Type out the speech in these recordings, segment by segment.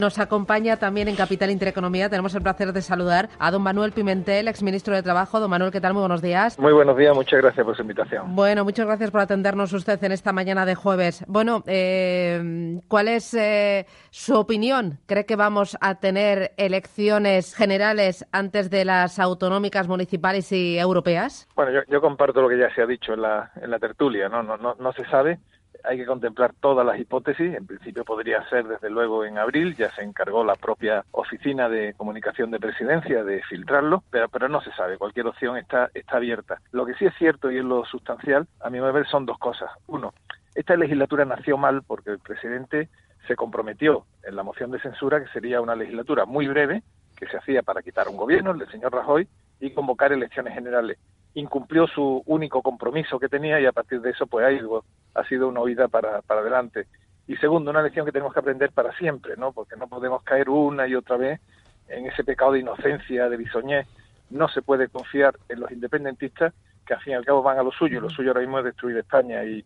Nos acompaña también en Capital Intereconomía. Tenemos el placer de saludar a don Manuel Pimentel, exministro de Trabajo. Don Manuel, ¿qué tal? Muy buenos días. Muy buenos días, muchas gracias por su invitación. Bueno, muchas gracias por atendernos usted en esta mañana de jueves. Bueno, eh, ¿cuál es eh, su opinión? ¿Cree que vamos a tener elecciones generales antes de las autonómicas, municipales y europeas? Bueno, yo, yo comparto lo que ya se ha dicho en la, en la tertulia. ¿no? No, no, no se sabe hay que contemplar todas las hipótesis. En principio podría ser, desde luego, en abril. Ya se encargó la propia Oficina de Comunicación de Presidencia de filtrarlo, pero, pero no se sabe. Cualquier opción está, está abierta. Lo que sí es cierto y es lo sustancial, a mi ver, son dos cosas. Uno, esta legislatura nació mal porque el presidente se comprometió en la moción de censura que sería una legislatura muy breve, que se hacía para quitar un gobierno, el del señor Rajoy, y convocar elecciones generales incumplió su único compromiso que tenía y a partir de eso pues ha, ido, ha sido una huida para, para adelante. Y segundo, una lección que tenemos que aprender para siempre, ¿no? Porque no podemos caer una y otra vez en ese pecado de inocencia, de bisoñez. No se puede confiar en los independentistas que al fin y al cabo van a lo suyo. Lo suyo ahora mismo es destruir España y,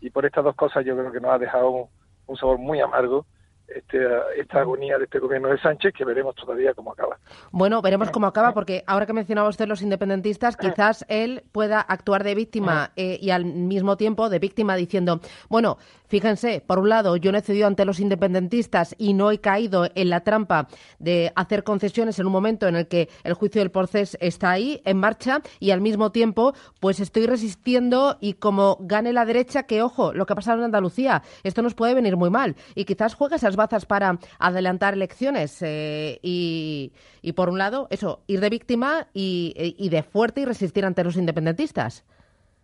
y por estas dos cosas yo creo que nos ha dejado un, un sabor muy amargo este, esta agonía de este gobierno de Sánchez, que veremos todavía cómo acaba. Bueno, veremos cómo acaba, porque ahora que mencionaba usted los independentistas, quizás él pueda actuar de víctima eh, y al mismo tiempo de víctima diciendo, bueno, fíjense, por un lado, yo no he cedido ante los independentistas y no he caído en la trampa de hacer concesiones en un momento en el que el juicio del proceso está ahí, en marcha, y al mismo tiempo, pues estoy resistiendo y como gane la derecha, que ojo, lo que ha pasado en Andalucía, esto nos puede venir muy mal. Y quizás juegue esas bazas para adelantar elecciones eh, y, y, por un lado, eso, ir de víctima y, y, de fuerte y resistir ante los independentistas.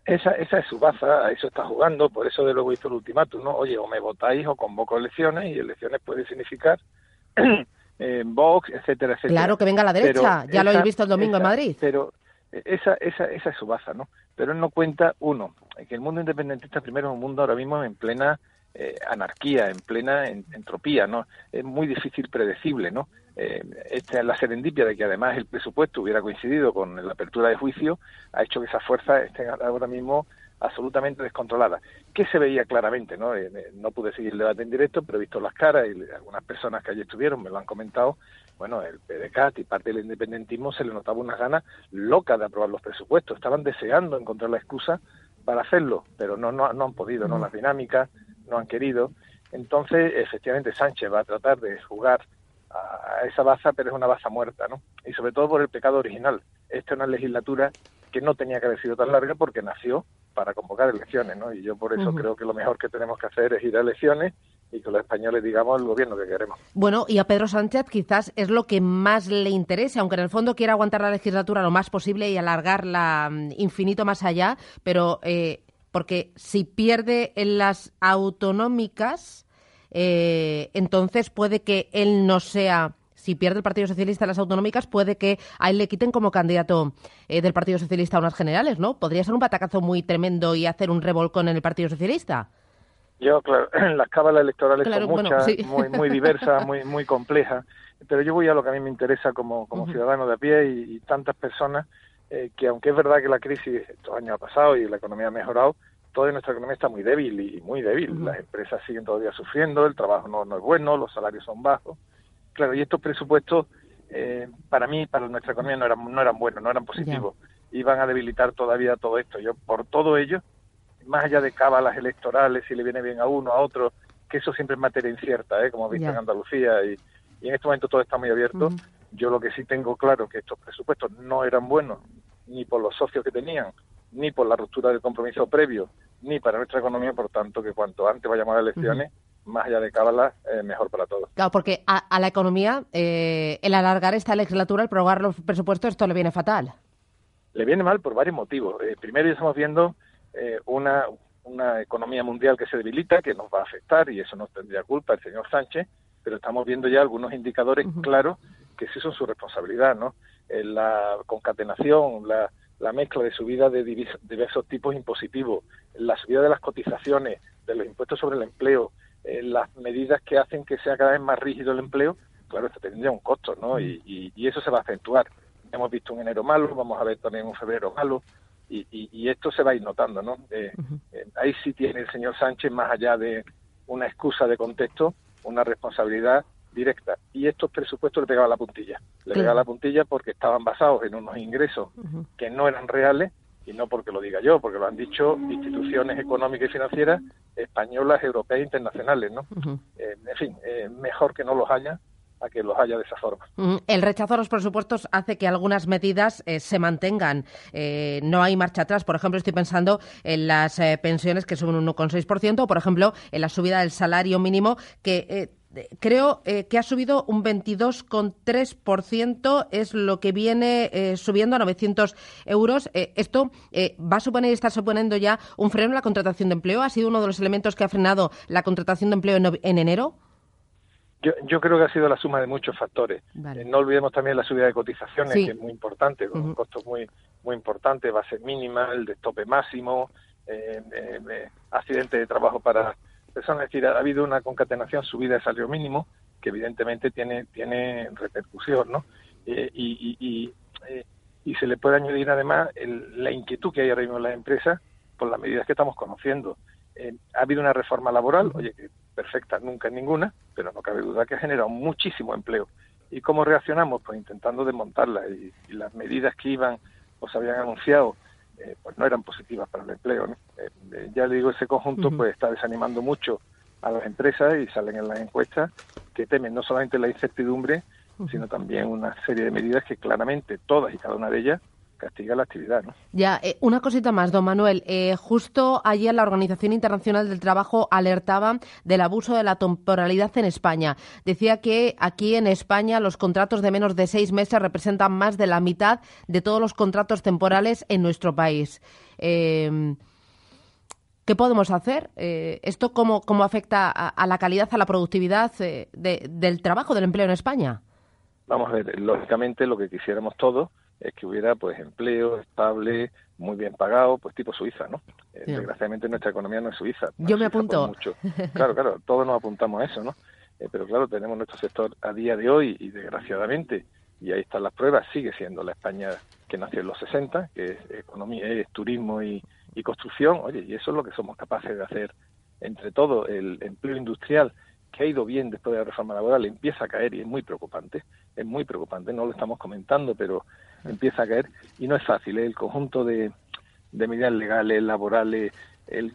Esa, esa es su baza, a eso está jugando, por eso de luego hizo el ultimátum, ¿no? Oye, o me votáis o convoco elecciones y elecciones puede significar eh, Vox, etcétera, etcétera. Claro, que venga la derecha, pero ya esa, lo habéis visto el domingo esa, en Madrid. Pero esa, esa, esa es su baza, ¿no? Pero él no cuenta, uno, que el mundo independentista primero es un mundo ahora mismo en plena eh, anarquía, en plena entropía, ¿no? Es muy difícil predecible, ¿no? Eh, esta es la serendipia de que además el presupuesto hubiera coincidido con la apertura de juicio, ha hecho que esas fuerzas estén ahora mismo absolutamente descontroladas. ¿Qué se veía claramente? No, eh, no pude seguir el debate en directo, pero he visto las caras y algunas personas que allí estuvieron me lo han comentado. Bueno, el PDCAT y parte del independentismo se le notaba unas ganas locas de aprobar los presupuestos. Estaban deseando encontrar la excusa para hacerlo, pero no, no, no han podido, ¿no? Las dinámicas no han querido. Entonces, efectivamente, Sánchez va a tratar de jugar a esa baza, pero es una baza muerta, ¿no? Y sobre todo por el pecado original. Esta es una legislatura que no tenía que haber sido tan larga porque nació para convocar elecciones, ¿no? Y yo por eso uh -huh. creo que lo mejor que tenemos que hacer es ir a elecciones y que los españoles digamos el gobierno que queremos. Bueno, y a Pedro Sánchez quizás es lo que más le interesa, aunque en el fondo quiera aguantar la legislatura lo más posible y alargarla mm, infinito más allá, pero eh, porque si pierde en las autonómicas, eh, entonces puede que él no sea si pierde el Partido Socialista en las autonómicas, puede que a él le quiten como candidato eh, del Partido Socialista a unas generales, ¿no? Podría ser un patacazo muy tremendo y hacer un revolcón en el Partido Socialista. Yo, claro, las cábalas electorales Claro, son bueno, muchas, sí. muy, muy diversas, muy, muy complejas, pero yo voy a lo que a mí me interesa como, como ciudadano de a pie y, y tantas personas eh, que aunque es verdad que la crisis estos años ha pasado y la economía ha mejorado, toda nuestra economía está muy débil y muy débil. Las empresas siguen todavía sufriendo, el trabajo no, no es bueno, los salarios son bajos. Claro, y estos presupuestos, eh, para mí, para nuestra economía, no eran, no eran buenos, no eran positivos. Iban a debilitar todavía todo esto. Yo, por todo ello, más allá de cábalas electorales, si le viene bien a uno, a otro, que eso siempre es materia incierta, ¿eh? como he visto en Andalucía, y, y en este momento todo está muy abierto. Yo lo que sí tengo claro que estos presupuestos no eran buenos, ni por los socios que tenían, ni por la ruptura del compromiso previo, ni para nuestra economía, por tanto, que cuanto antes vayamos a elecciones, más allá de cábalas, eh, mejor para todos. Claro, porque a, a la economía, eh, el alargar esta legislatura, el prorrogar los presupuestos, esto le viene fatal. Le viene mal por varios motivos. Eh, primero, ya estamos viendo eh, una, una economía mundial que se debilita, que nos va a afectar, y eso no tendría culpa el señor Sánchez. pero estamos viendo ya algunos indicadores claros que sí son su responsabilidad, ¿no? la concatenación, la, la mezcla de subida de diversos tipos impositivos, la subida de las cotizaciones, de los impuestos sobre el empleo, eh, las medidas que hacen que sea cada vez más rígido el empleo, claro, esto tendría un costo, ¿no? Y, y, eso se va a acentuar. Hemos visto un enero malo, vamos a ver también un febrero malo, y, y esto se va a ir notando, ¿no? Eh, eh, ahí sí tiene el señor Sánchez, más allá de una excusa de contexto, una responsabilidad directa. Y estos presupuestos le pegaban la puntilla. Le pegaban la puntilla porque estaban basados en unos ingresos que no eran reales y no porque lo diga yo, porque lo han dicho instituciones económicas y financieras españolas, europeas e internacionales, ¿no? Eh, en fin, eh, mejor que no los haya a que los haya de esa forma. El rechazo a los presupuestos hace que algunas medidas eh, se mantengan. no hay marcha atrás. Por ejemplo, estoy pensando en las pensiones que suben un 1,6%, o por ejemplo, en la subida del salario mínimo que creo eh, que ha subido un 22,3%, es lo que viene eh, subiendo a 900 euros. Eh, ¿Esto va a suponer y está suponiendo ya un freno en la contratación de empleo? ¿Ha sido uno de los elementos que ha frenado la contratación de empleo en, enero? Yo, creo que ha sido la suma de muchos factores. no olvidemos también la subida de cotizaciones, que es muy importante, con un costo muy, muy importante, base mínima, el de tope máximo, accidente de trabajo para es decir, ha habido una concatenación subida de salario mínimo que evidentemente tiene, tiene repercusión, ¿no? Eh, y, y, eh, y, se le puede añadir además la inquietud que hay ahora mismo en las empresas por las medidas que estamos conociendo. Eh, ha habido una reforma laboral, oye, que perfecta nunca ninguna, pero no cabe duda que ha generado muchísimo empleo. ¿Y cómo reaccionamos? Pues intentando desmontarla y, y las medidas que iban o se habían anunciado eh, pues no eran positivas para el empleo. Eh, eh, ya le digo, ese conjunto pues está desanimando mucho a las empresas y salen en las encuestas que temen no solamente la incertidumbre, sino también una serie de medidas que claramente todas y cada una de ellas Ya, eh, una cosita más, don Manuel. Eh, justo ayer la Organización Internacional del Trabajo alertaba del abuso de la temporalidad en España. Decía que aquí en España los contratos de menos de seis meses representan más de la mitad de todos los contratos temporales en nuestro país. Eh, ¿Qué podemos hacer? ¿Esto cómo, cómo afecta a, la calidad, a la productividad del trabajo, del empleo en España? Vamos a ver, lógicamente lo que quisiéramos todos es que hubiera pues empleo estable, muy bien pagado, pues tipo Suiza, ¿no? Eh, desgraciadamente nuestra economía no es Suiza. Yo me apunto. Mucho. Claro, claro, todos nos apuntamos a eso, ¿no? Eh, pero claro, tenemos nuestro sector a día de hoy y desgraciadamente, y ahí están las pruebas, sigue siendo la España que nació en los 60, que es economía, es turismo y, y construcción, oye, y eso es lo que somos capaces de hacer entre todo el empleo industrial que ha ido bien después de la reforma laboral empieza a caer y es muy preocupante, es muy preocupante, no lo estamos comentando, pero empieza a caer y no es fácil. ¿eh? El conjunto de, medidas legales, laborales, el,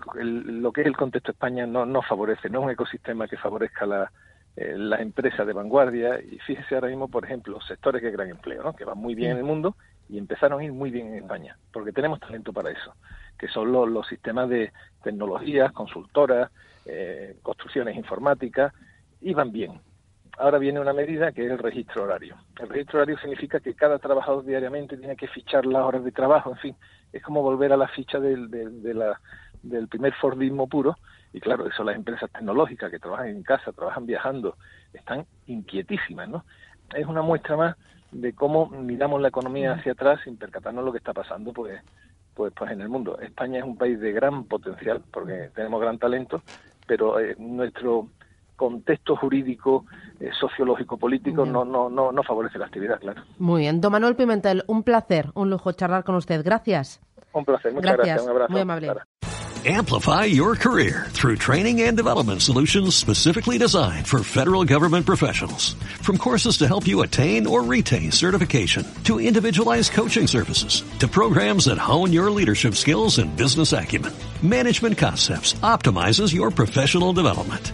lo que es el contexto de España no, no favorece, no es un ecosistema que favorezca la, eh, las empresas de vanguardia. Y fíjese ahora mismo, por ejemplo, sectores que crean empleo, ¿no? que van muy bien en el mundo y empezaron a ir muy bien en España, porque tenemos talento para eso, que son los, los sistemas de tecnologías, consultoras, eh, construcciones informáticas, iban bien ahora viene una medida que es el registro horario. El registro horario significa que cada trabajador diariamente tiene que fichar las horas de trabajo, en fin, es como volver a la ficha del, del primer Fordismo puro. Y claro, eso las empresas tecnológicas que trabajan en casa, trabajan viajando, están inquietísimas, ¿no? Es una muestra más de cómo miramos la economía hacia atrás sin percatarnos lo que está pasando, pues, pues, pues en el mundo. España es un país de gran potencial porque tenemos gran talento, pero eh, nuestro contexto jurídico, eh, sociológico, político no, no, no, no favorece la actividad, claro. Muy bien. Don Manuel Pimentel, un placer, un lujo charlar con usted. Gracias. Un placer, muchas gracias. Un abrazo. Muy amable. Amplify your career through training and development solutions specifically designed for federal government professionals. From courses to help you attain or retain certification, to individualized coaching services, to programs that hone your leadership skills and business acumen, Management Concepts optimizes your professional development.